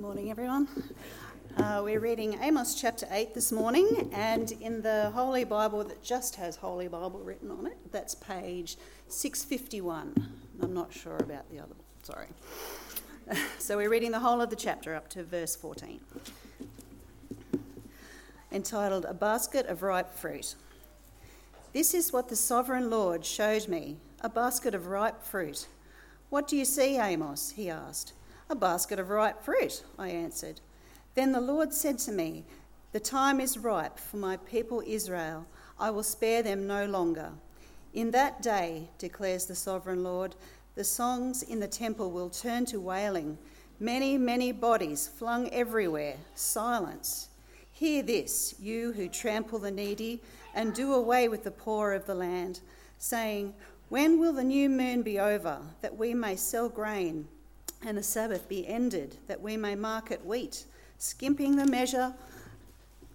Good morning, everyone. Uh, we're reading Amos chapter 8 this morning, and in the Holy Bible that just has Holy Bible written on it, that's page 651. I'm not sure about the other, sorry. So we're reading the whole of the chapter up to verse 14, entitled A Basket of Ripe Fruit. This is what the sovereign Lord showed me a basket of ripe fruit. What do you see, Amos? he asked. A basket of ripe fruit, I answered. Then the Lord said to me, The time is ripe for my people Israel. I will spare them no longer. In that day, declares the sovereign Lord, the songs in the temple will turn to wailing. Many, many bodies flung everywhere, silence. Hear this, you who trample the needy and do away with the poor of the land, saying, When will the new moon be over, that we may sell grain? And the Sabbath be ended, that we may market wheat, skimping the measure,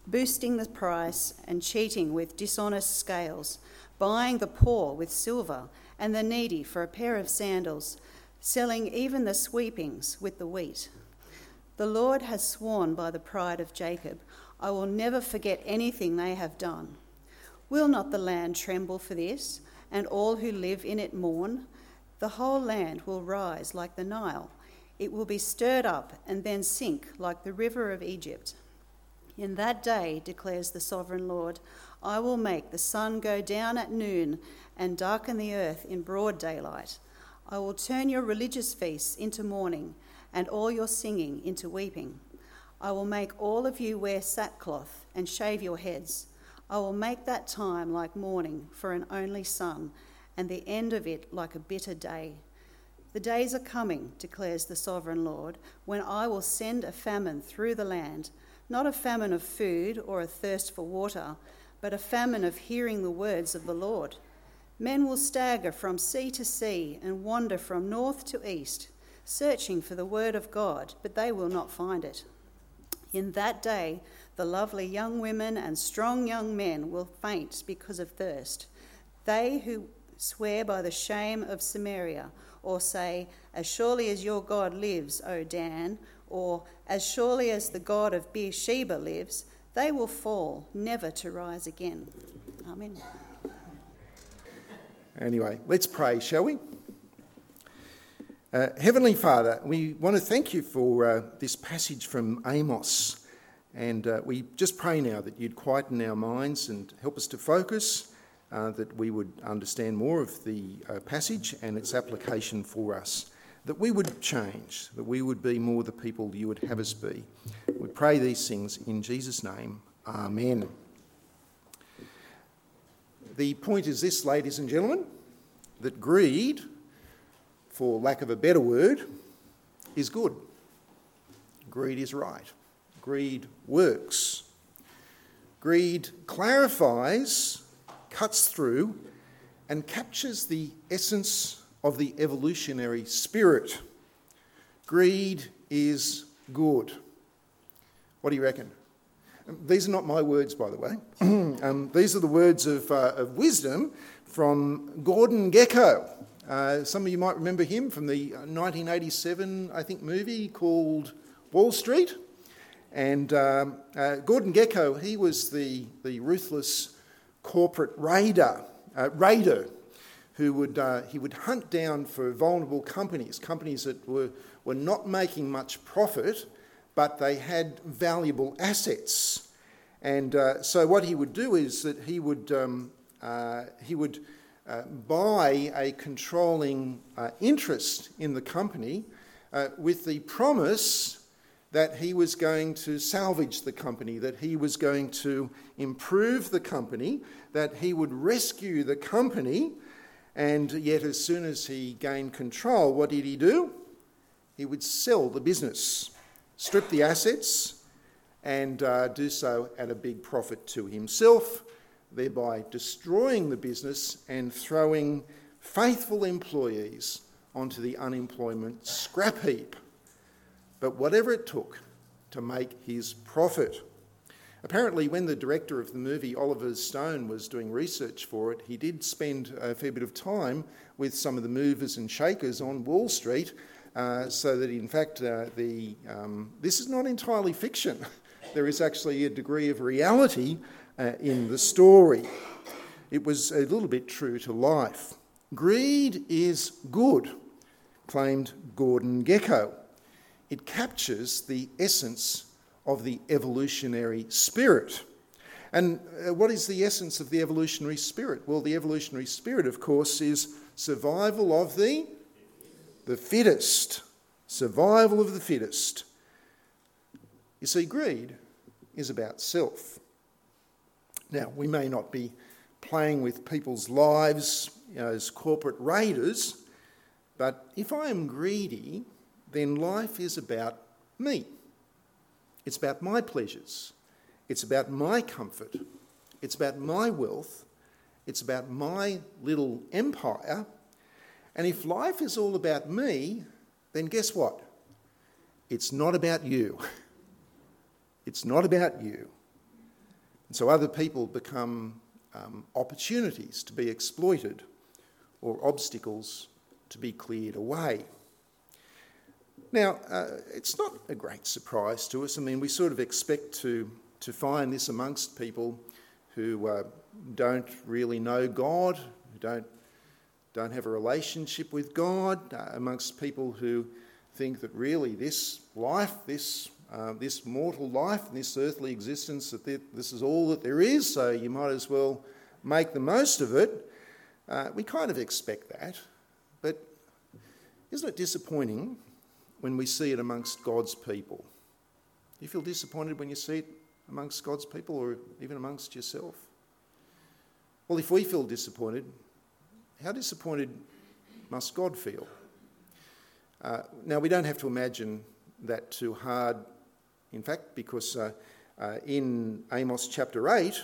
boosting the price, and cheating with dishonest scales, buying the poor with silver, and the needy for a pair of sandals, selling even the sweepings with the wheat. The Lord has sworn by the pride of Jacob, I will never forget anything they have done. Will not the land tremble for this, and all who live in it mourn? The whole land will rise like the Nile. It will be stirred up and then sink like the river of Egypt. In that day, declares the sovereign Lord, I will make the sun go down at noon and darken the earth in broad daylight. I will turn your religious feasts into mourning and all your singing into weeping. I will make all of you wear sackcloth and shave your heads. I will make that time like mourning for an only son and the end of it like a bitter day. The days are coming, declares the sovereign Lord, when I will send a famine through the land, not a famine of food or a thirst for water, but a famine of hearing the words of the Lord. Men will stagger from sea to sea and wander from north to east, searching for the word of God, but they will not find it. In that day, the lovely young women and strong young men will faint because of thirst. They who swear by the shame of Samaria, or say, As surely as your God lives, O Dan, or As surely as the God of Beersheba lives, they will fall, never to rise again. Amen. Anyway, let's pray, shall we? Uh, Heavenly Father, we want to thank you for uh, this passage from Amos. And uh, we just pray now that you'd quieten our minds and help us to focus uh, that we would understand more of the uh, passage and its application for us, that we would change, that we would be more the people you would have us be. We pray these things in Jesus' name. Amen. The point is this, ladies and gentlemen, that greed, for lack of a better word, is good. Greed is right. Greed works. Greed clarifies cuts through and captures the essence of the evolutionary spirit. Greed is good. What do you reckon? These are not my words, by the way. um, these are the words of, uh, of wisdom from Gordon Gekko. Uh, some of you might remember him from the 1987, I think, movie called Wall Street. And um, uh, Gordon Gekko, he was the, the ruthless corporate raider, uh, raider who would, uh, he would hunt down for vulnerable companies, companies that were, were not making much profit, but they had valuable assets. And uh, so what he would do is that he would, um, uh, he would uh, buy a controlling uh, interest in the company with the promise that he was going to salvage the company, that he was going to improve the company, that he would rescue the company. And yet, as soon as he gained control, what did he do? He would sell the business, strip the assets, and uh, do so at a big profit to himself, thereby destroying the business and throwing faithful employees onto the unemployment scrap heap but whatever it took to make his profit. Apparently, when the director of the movie, Oliver Stone, was doing research for it, he did spend a fair bit of time with some of the movers and shakers on Wall Street uh, so that in fact uh, the, um, this is not entirely fiction. there is actually a degree of reality uh, in the story. It was a little bit true to life. Greed is good, claimed Gordon Gekko. It captures the essence of the evolutionary spirit. And uh, what is the essence of the evolutionary spirit? Well, the evolutionary spirit, of course, is survival of the, the fittest. Survival of the fittest. You see, greed is about self. Now, we may not be playing with people's lives you know, as corporate raiders, but if I am greedy, then life is about me. It's about my pleasures. It's about my comfort. It's about my wealth. It's about my little empire. And if life is all about me, then guess what? It's not about you. It's not about you. And so other people become um, opportunities to be exploited or obstacles to be cleared away. Now, uh, it's not a great surprise to us. I mean, we sort of expect to, to find this amongst people who uh, don't really know God, who don't, don't have a relationship with God, uh, amongst people who think that really this life, this, uh, this mortal life, this earthly existence, that this is all that there is, so you might as well make the most of it. Uh, we kind of expect that, but isn't it disappointing when we see it amongst God's people? Do you feel disappointed when you see it amongst God's people or even amongst yourself? Well, if we feel disappointed, how disappointed must God feel? Uh, now, we don't have to imagine that too hard, in fact, because uh, uh, in Amos chapter 8,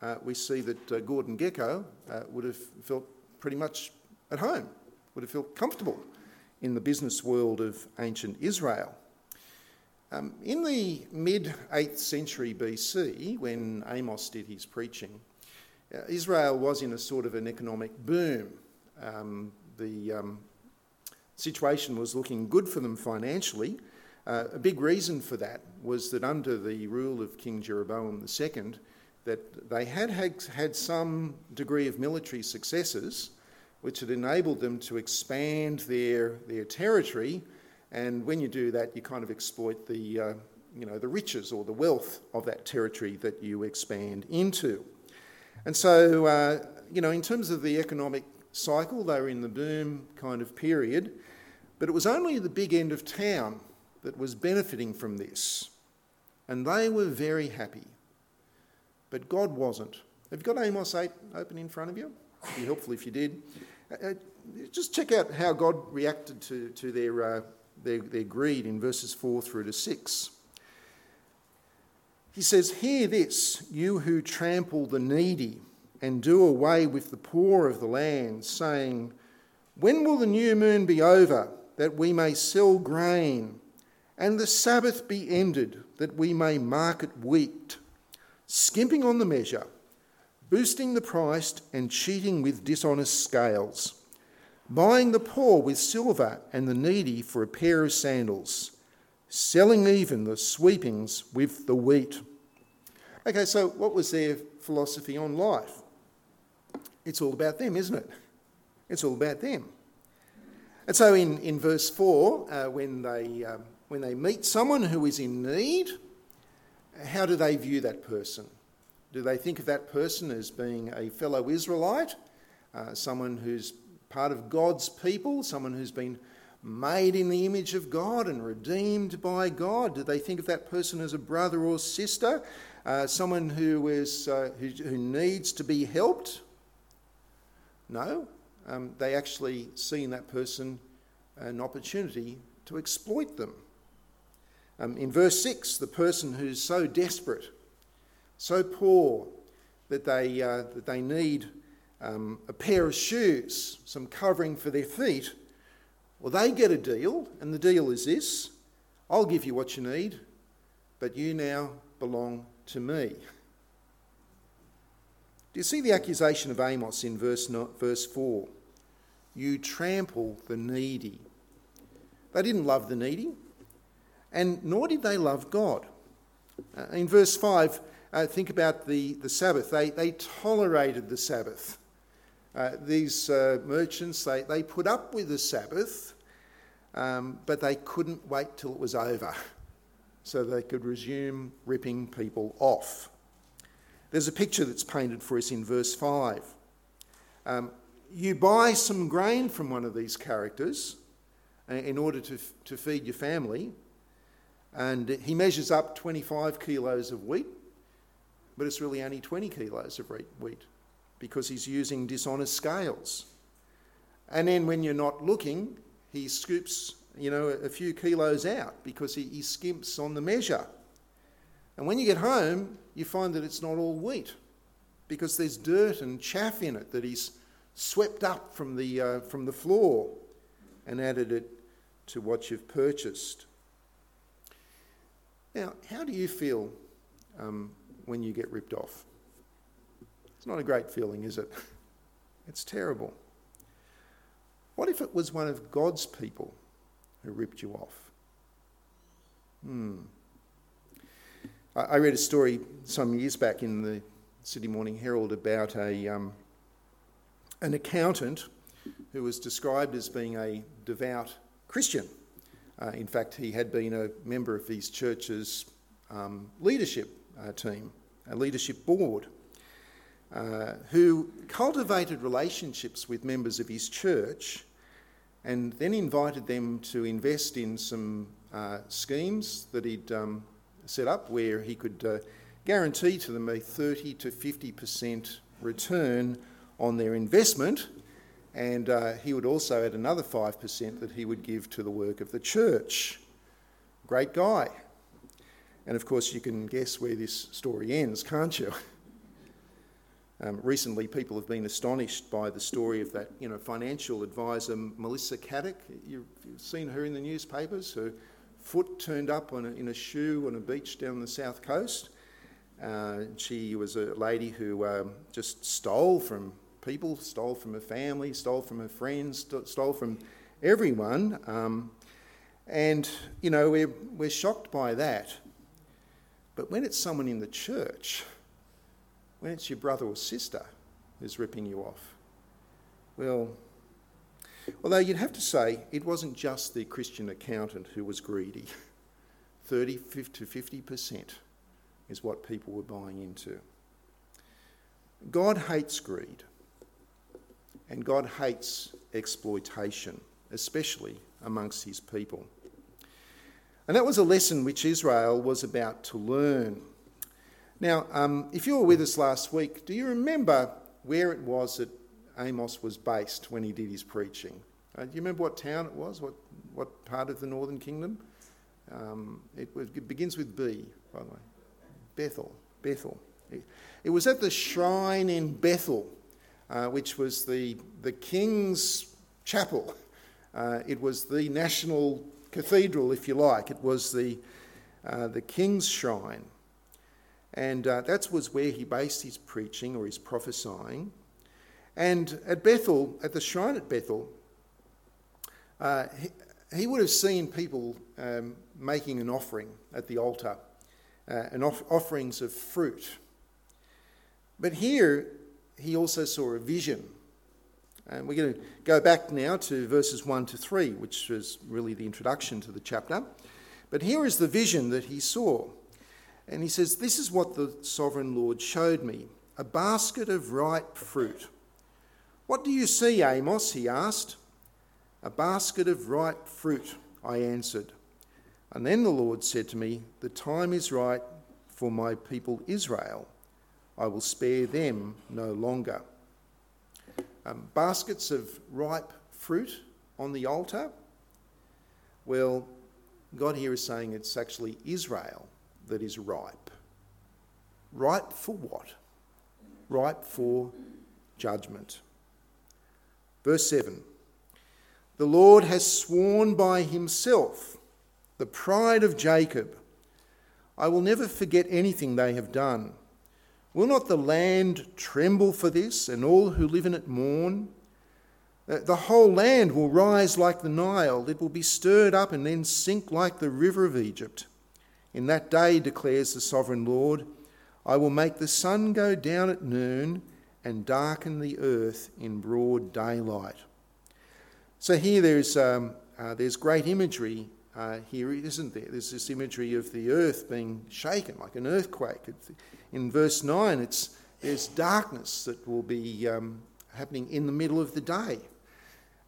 uh, we see that uh, Gordon Gekko uh, would have felt pretty much at home, would have felt comfortable in the business world of ancient Israel. Um, in the mid 8th century BC, when Amos did his preaching, uh, Israel was in a sort of an economic boom. Um, the um, situation was looking good for them financially. Uh, a big reason for that was that under the rule of King Jeroboam II, that they had had, had some degree of military successes, which had enabled them to expand their, their territory. And when you do that, you kind of exploit the, uh, you know, the riches or the wealth of that territory that you expand into. And so, uh, you know, in terms of the economic cycle, they were in the boom kind of period, but it was only the big end of town that was benefiting from this. And they were very happy. But God wasn't. Have you got Amos 8 open in front of you? It'd be helpful if you did. Uh, uh, just check out how God reacted to, to their, uh, their, their greed in verses 4 through to 6. He says, Hear this, you who trample the needy and do away with the poor of the land, saying, When will the new moon be over, that we may sell grain, and the Sabbath be ended, that we may market wheat, skimping on the measure? Boosting the price and cheating with dishonest scales, buying the poor with silver and the needy for a pair of sandals, selling even the sweepings with the wheat. Okay, so what was their philosophy on life? It's all about them, isn't it? It's all about them. And so in, in verse 4, uh, when, they, um, when they meet someone who is in need, how do they view that person? Do they think of that person as being a fellow Israelite, uh, someone who's part of God's people, someone who's been made in the image of God and redeemed by God? Do they think of that person as a brother or sister, uh, someone who, is, uh, who, who, needs to be helped? No. Um, they actually see in that person an opportunity to exploit them. Um, in verse 6, the person who's so desperate so poor that they, uh, that they need um, a pair of shoes, some covering for their feet, well, they get a deal, and the deal is this I'll give you what you need, but you now belong to me. Do you see the accusation of Amos in verse, verse 4? You trample the needy. They didn't love the needy, and nor did they love God. Uh, in verse 5, uh, think about the, the Sabbath. They, they tolerated the Sabbath. Uh, these uh, merchants, they, they put up with the Sabbath, um, but they couldn't wait till it was over so they could resume ripping people off. There's a picture that's painted for us in verse 5. Um, you buy some grain from one of these characters uh, in order to, to feed your family, and he measures up 25 kilos of wheat, but it's really only 20 kilos of wheat because he's using dishonest scales. And then when you're not looking, he scoops, you know, a few kilos out because he, he skimps on the measure. And when you get home, you find that it's not all wheat because there's dirt and chaff in it that he's swept up from the, uh, from the floor and added it to what you've purchased. Now, how do you feel um, when you get ripped off? It's not a great feeling, is it? It's terrible. What if it was one of God's people who ripped you off? Hmm. I read a story some years back in the Sydney Morning Herald about a, um, an accountant who was described as being a devout Christian. Uh, in fact, he had been a member of his church's um, leadership uh, team, a leadership board, uh, who cultivated relationships with members of his church and then invited them to invest in some uh, schemes that he'd um, set up where he could uh, guarantee to them a 30 to 50% return on their investment and uh, he would also add another 5% that he would give to the work of the church. Great guy. And of course, you can guess where this story ends, can't you? Um, recently, people have been astonished by the story of that, you know, financial advisor Melissa Caddick. You've, you've seen her in the newspapers. Her foot turned up a, in a shoe on a beach down the south coast. Uh, she was a lady who um, just stole from people, stole from her family, stole from her friends, stole from everyone. Um, and, you know, we're, we're shocked by that. But when it's someone in the church, when it's your brother or sister who's ripping you off, well, although you'd have to say it wasn't just the Christian accountant who was greedy. 30 to 50% is what people were buying into. God hates greed. And God hates exploitation, especially amongst his people. And that was a lesson which Israel was about to learn. Now, um, if you were with us last week, do you remember where it was that Amos was based when he did his preaching? Uh, do you remember what town it was? What, what part of the northern kingdom? Um, it, it, begins with B, by the way. Bethel. Bethel. It, it was at the shrine in Bethel uh, which was the, the King's Chapel. Uh, it was the national cathedral, if you like. It was the, uh, the King's Shrine. And uh, that was where he based his preaching or his prophesying. And at Bethel, at the shrine at Bethel, uh, he, he, would have seen people um, making an offering at the altar, uh, and off- offerings of fruit. But here, he also saw a vision. And we're going to go back now to verses 1 to 3, which was really the introduction to the chapter. But here is the vision that he saw. And he says, This is what the sovereign Lord showed me a basket of ripe fruit. What do you see, Amos? he asked. A basket of ripe fruit, I answered. And then the Lord said to me, The time is right for my people Israel I will spare them no longer. Um, baskets of ripe fruit on the altar. Well, God here is saying it's actually Israel that is ripe. Ripe for what? Ripe for judgment. Verse 7 The Lord has sworn by himself, the pride of Jacob. I will never forget anything they have done. Will not the land tremble for this, and all who live in it mourn? Uh, the whole land will rise like the Nile, it will be stirred up and then sink like the river of Egypt. In that day, declares the sovereign Lord, I will make the sun go down at noon and darken the earth in broad daylight. So here there's, um, uh, there's great imagery uh, here, isn't there? There's this imagery of the earth being shaken like an earthquake. In verse 9, it's, there's darkness that will be um, happening in the middle of the day.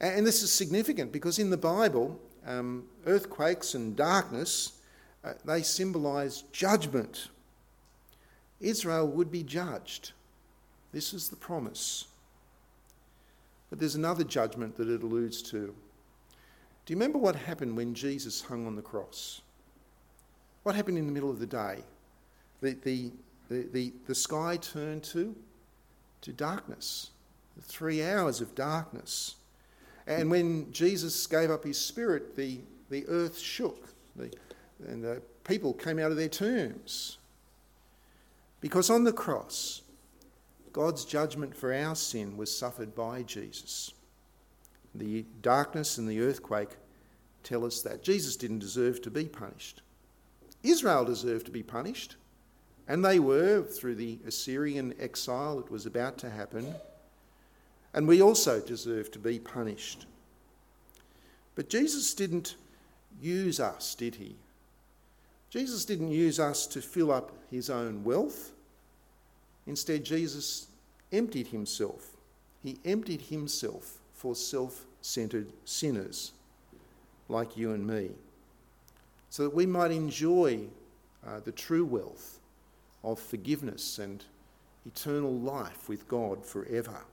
And this is significant because in the Bible, um, earthquakes and darkness, uh, they symbolise judgment. Israel would be judged. This is the promise. But there's another judgment that it alludes to. Do you remember what happened when Jesus hung on the cross? What happened in the middle of the day? The, the, the, the, the sky turned to, to darkness, three hours of darkness. And when Jesus gave up his spirit, the, the earth shook, the, and the people came out of their tombs. Because on the cross, God's judgment for our sin was suffered by Jesus. The darkness and the earthquake tell us that. Jesus didn't deserve to be punished. Israel deserved to be punished, and they were through the Assyrian exile that was about to happen. And we also deserve to be punished. But Jesus didn't use us, did he? Jesus didn't use us to fill up his own wealth. Instead, Jesus emptied himself. He emptied himself for self centered sinners like you and me, so that we might enjoy uh, the true wealth of forgiveness and eternal life with God forever.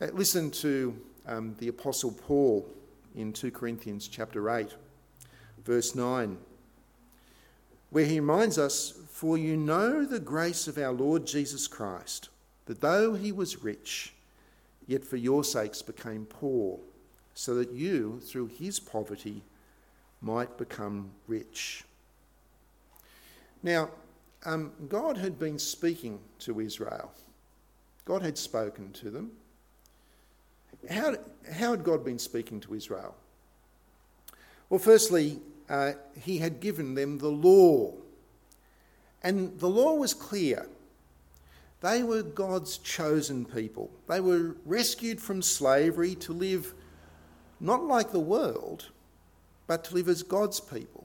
Uh, listen to um, the Apostle Paul in 2 Corinthians chapter 8, verse 9, where he reminds us, For you know the grace of our Lord Jesus Christ, that though he was rich, yet for your sakes became poor, so that you, through his poverty, might become rich. Now, um, God had been speaking to Israel. God had spoken to them. How, how had God been speaking to Israel? Well, firstly, uh, he had given them the law. And the law was clear. They were God's chosen people. They were rescued from slavery to live not like the world, but to live as God's people,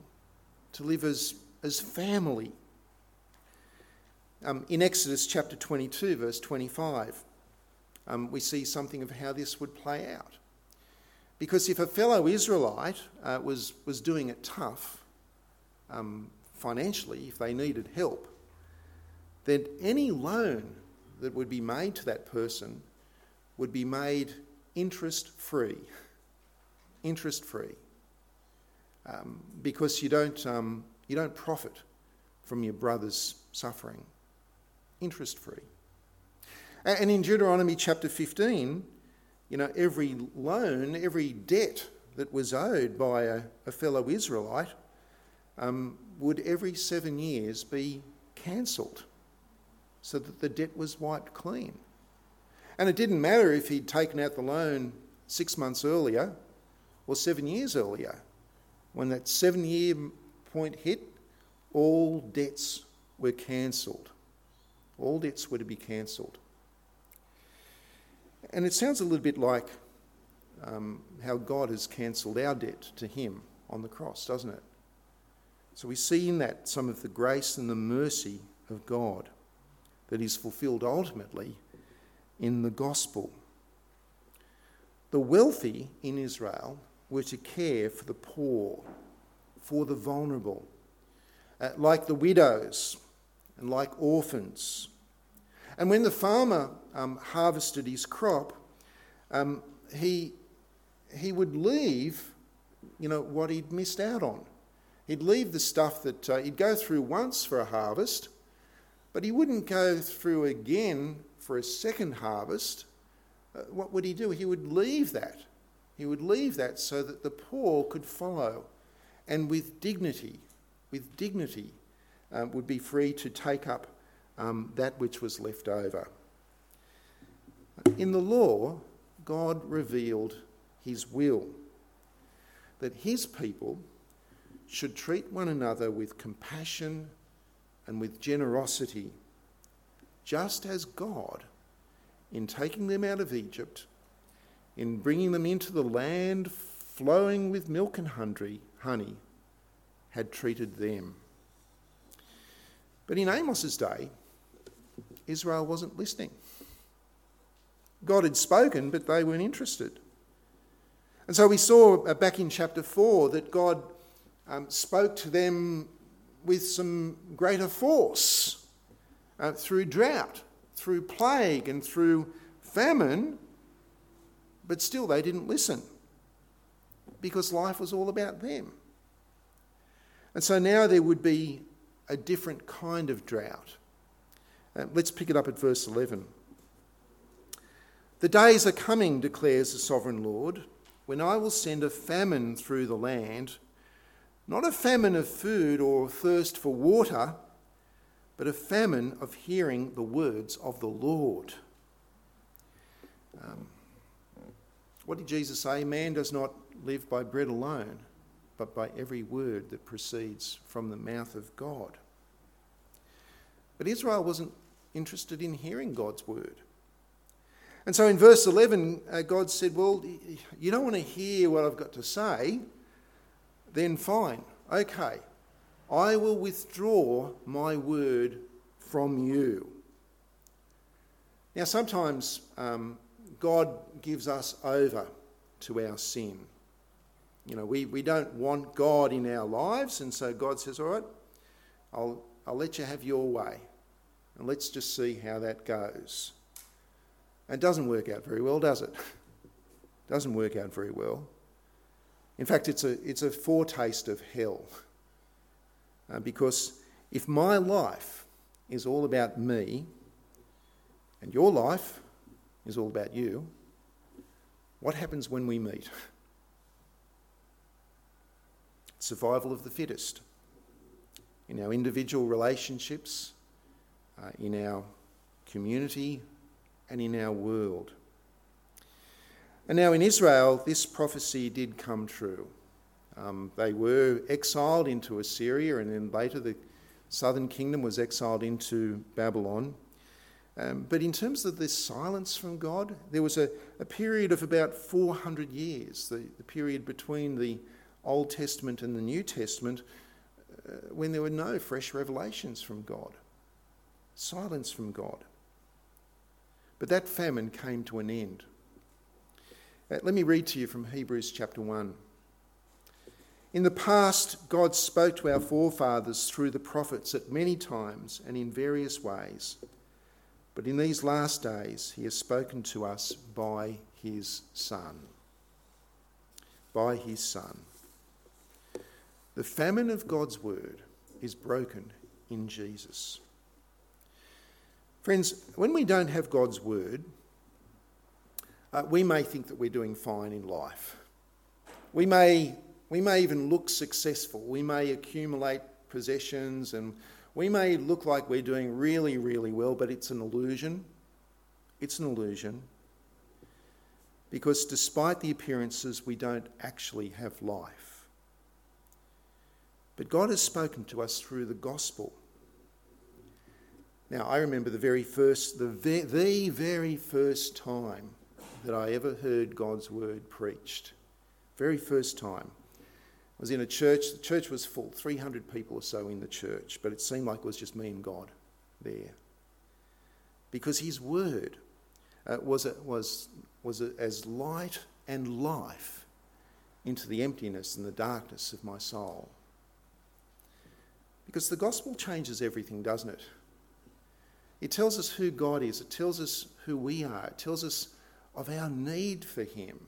to live as, as family. Um, in Exodus chapter 22, verse 25, um, we see something of how this would play out. Because if a fellow Israelite uh, was, was doing it tough um, financially, if they needed help, then any loan that would be made to that person would be made interest free. Interest free. Um, because you don't, um, you don't profit from your brother's suffering. Interest free. And in Deuteronomy chapter 15, you know, every loan, every debt that was owed by a, a fellow Israelite um, would every seven years be cancelled so that the debt was wiped clean. And it didn't matter if he'd taken out the loan six months earlier or seven years earlier. When that seven year point hit, all debts were cancelled. All debts were to be cancelled. And it sounds a little bit like um, how God has cancelled our debt to Him on the cross, doesn't it? So we see in that some of the grace and the mercy of God that is fulfilled ultimately in the gospel. The wealthy in Israel were to care for the poor, for the vulnerable, uh, like the widows and like orphans. And when the farmer um, harvested his crop, um, he, he would leave, you know, what he'd missed out on. He'd leave the stuff that uh, he'd go through once for a harvest, but he wouldn't go through again for a second harvest. Uh, what would he do? He would leave that. He would leave that so that the poor could follow and with dignity, with dignity, uh, would be free to take up um, that which was left over. In the law, God revealed his will that his people should treat one another with compassion and with generosity, just as God, in taking them out of Egypt, in bringing them into the land flowing with milk and honey, had treated them. But in Amos's day, Israel wasn't listening. God had spoken, but they weren't interested. And so we saw back in chapter 4 that God um, spoke to them with some greater force uh, through drought, through plague, and through famine, but still they didn't listen because life was all about them. And so now there would be a different kind of drought. Uh, let's pick it up at verse 11. The days are coming, declares the sovereign Lord when I will send a famine through the land, not a famine of food or thirst for water, but a famine of hearing the words of the Lord. Um, what did Jesus say? Man does not live by bread alone, but by every word that proceeds from the mouth of God. But Israel wasn't interested in hearing God's word. And so in verse 11, uh, God said, Well, you don't want to hear what I've got to say? Then fine. Okay. I will withdraw my word from you. Now, sometimes um, God gives us over to our sin. You know, we, we don't want God in our lives, and so God says, All right, I'll, I'll let you have your way, and let's just see how that goes. It doesn't work out very well, does it? doesn't work out very well. In fact, it's a, it's a foretaste of hell. Uh, because if my life is all about me and your life is all about you, what happens when we meet? Survival of the fittest. In our individual relationships, uh, in our community, and in our world. And now in Israel, this prophecy did come true. Um, they were exiled into Assyria, and then later the southern kingdom was exiled into Babylon. Um, but in terms of this silence from God, there was a, a period of about 400 years, the, the, period between the Old Testament and the New Testament, uh, when there were no fresh revelations from God, silence from God. But that famine came to an end. Uh, let me read to you from Hebrews chapter 1. In the past, God spoke to our forefathers through the prophets at many times and in various ways. But in these last days, He has spoken to us by His Son. By His Son. The famine of God's word is broken in Jesus. Friends, when we don't have God's word, uh, we may think that we're doing fine in life. We may, we may even look successful. We may accumulate possessions and we may look like we're doing really, really well, but it's an illusion. It's an illusion. Because despite the appearances, we don't actually have life. But God has spoken to us through the gospel. Now, I remember the very first, the, ve- the very first time that I ever heard God's word preached. Very first time. I was in a church, the church was full, 300 people or so in the church, but it seemed like it was just me and God there. Because his word uh, was, a, was, was a, as light and life into the emptiness and the darkness of my soul. Because the gospel changes everything, doesn't it? It tells us who God is, it tells us who we are, it tells us of our need for Him,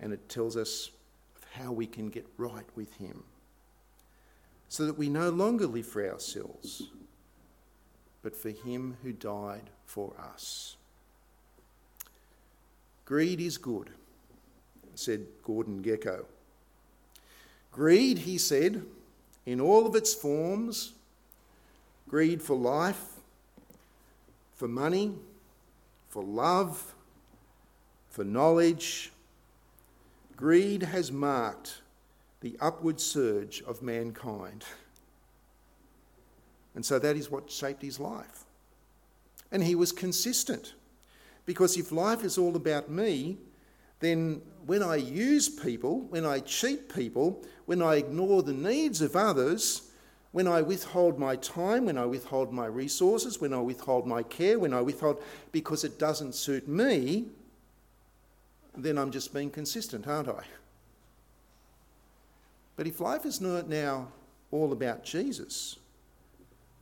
and it tells us of how we can get right with Him so that we no longer live for ourselves, but for Him who died for us. Greed is good, said Gordon Gekko. Greed, he said, in all of its forms, greed for life, for money, for love, for knowledge. Greed has marked the upward surge of mankind. And so that is what shaped his life. And he was consistent. Because if life is all about me, then when I use people, when I cheat people, when I ignore the needs of others, when I withhold my time, when I withhold my resources, when I withhold my care, when I withhold because it doesn't suit me, then I'm just being consistent, aren't I? But if life is not now all about Jesus,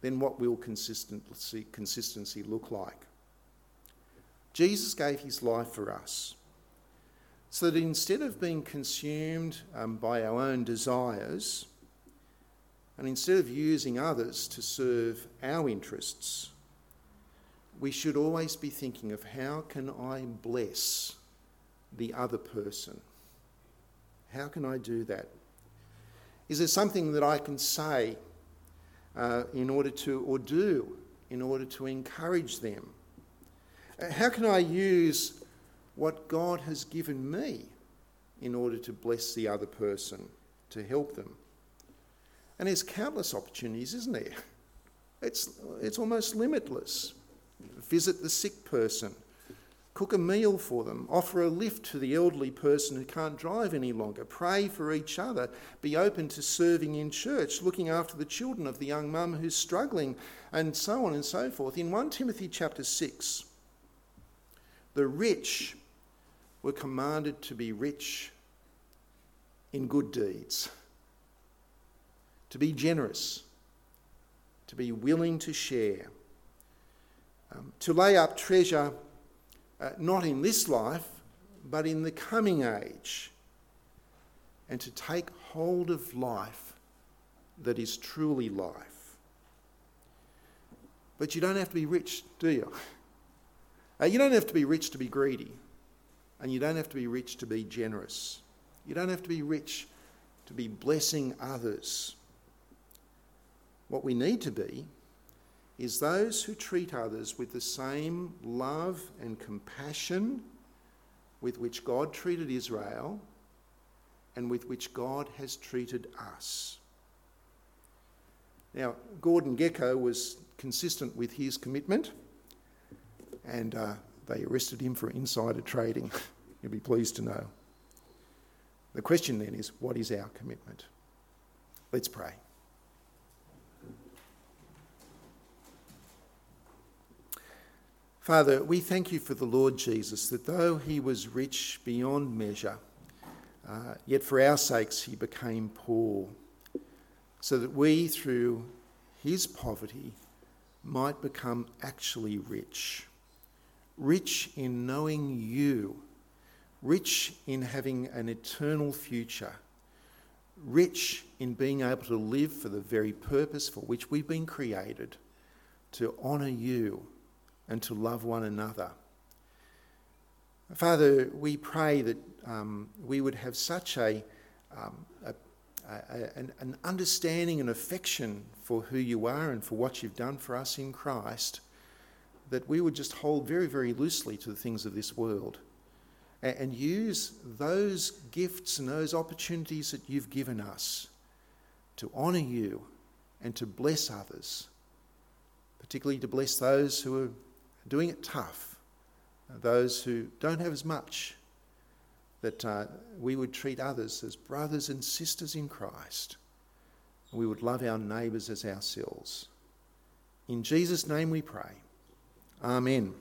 then what will consistency, consistency look like? Jesus gave his life for us so that instead of being consumed um, by our own desires, and instead of using others to serve our interests, we should always be thinking of how can I bless the other person? How can I do that? Is there something that I can say uh, in order to, or do in order to encourage them? Uh, how can I use what God has given me in order to bless the other person, to help them? And there's countless opportunities, isn't there? It's, it's almost limitless. Visit the sick person, cook a meal for them, offer a lift to the elderly person who can't drive any longer, pray for each other, be open to serving in church, looking after the children of the young mum who's struggling, and so on and so forth. In 1 Timothy chapter 6, the rich were commanded to be rich in good deeds to be generous, to be willing to share, um, to lay up treasure uh, not in this life, but in the coming age, and to take hold of life that is truly life. But you don't have to be rich, do you? Uh, you don't have to be rich to be greedy, and you don't have to be rich to be generous. You don't have to be rich to be blessing others. What we need to be is those who treat others with the same love and compassion with which God treated Israel and with which God has treated us. Now, Gordon Gekko was consistent with his commitment and uh, they arrested him for insider trading. You'll be pleased to know. The question then is what is our commitment? Let's pray. Father, we thank you for the Lord Jesus, that though he was rich beyond measure, uh, yet for our sakes he became poor, so that we, through his poverty, might become actually rich. Rich in knowing you, rich in having an eternal future, rich in being able to live for the very purpose for which we've been created to honour you and to love one another. Father, we pray that um, we would have such a, um, a, a, an, an understanding and affection for who you are and for what you've done for us in Christ that we would just hold very, very loosely to the things of this world and, and use those gifts and those opportunities that you've given us to honour you and to bless others, particularly to bless those who are doing it tough, those who don't have as much, that uh, we would treat others as brothers and sisters in Christ. We would love our neighbours as ourselves. In Jesus' name we pray. Amen.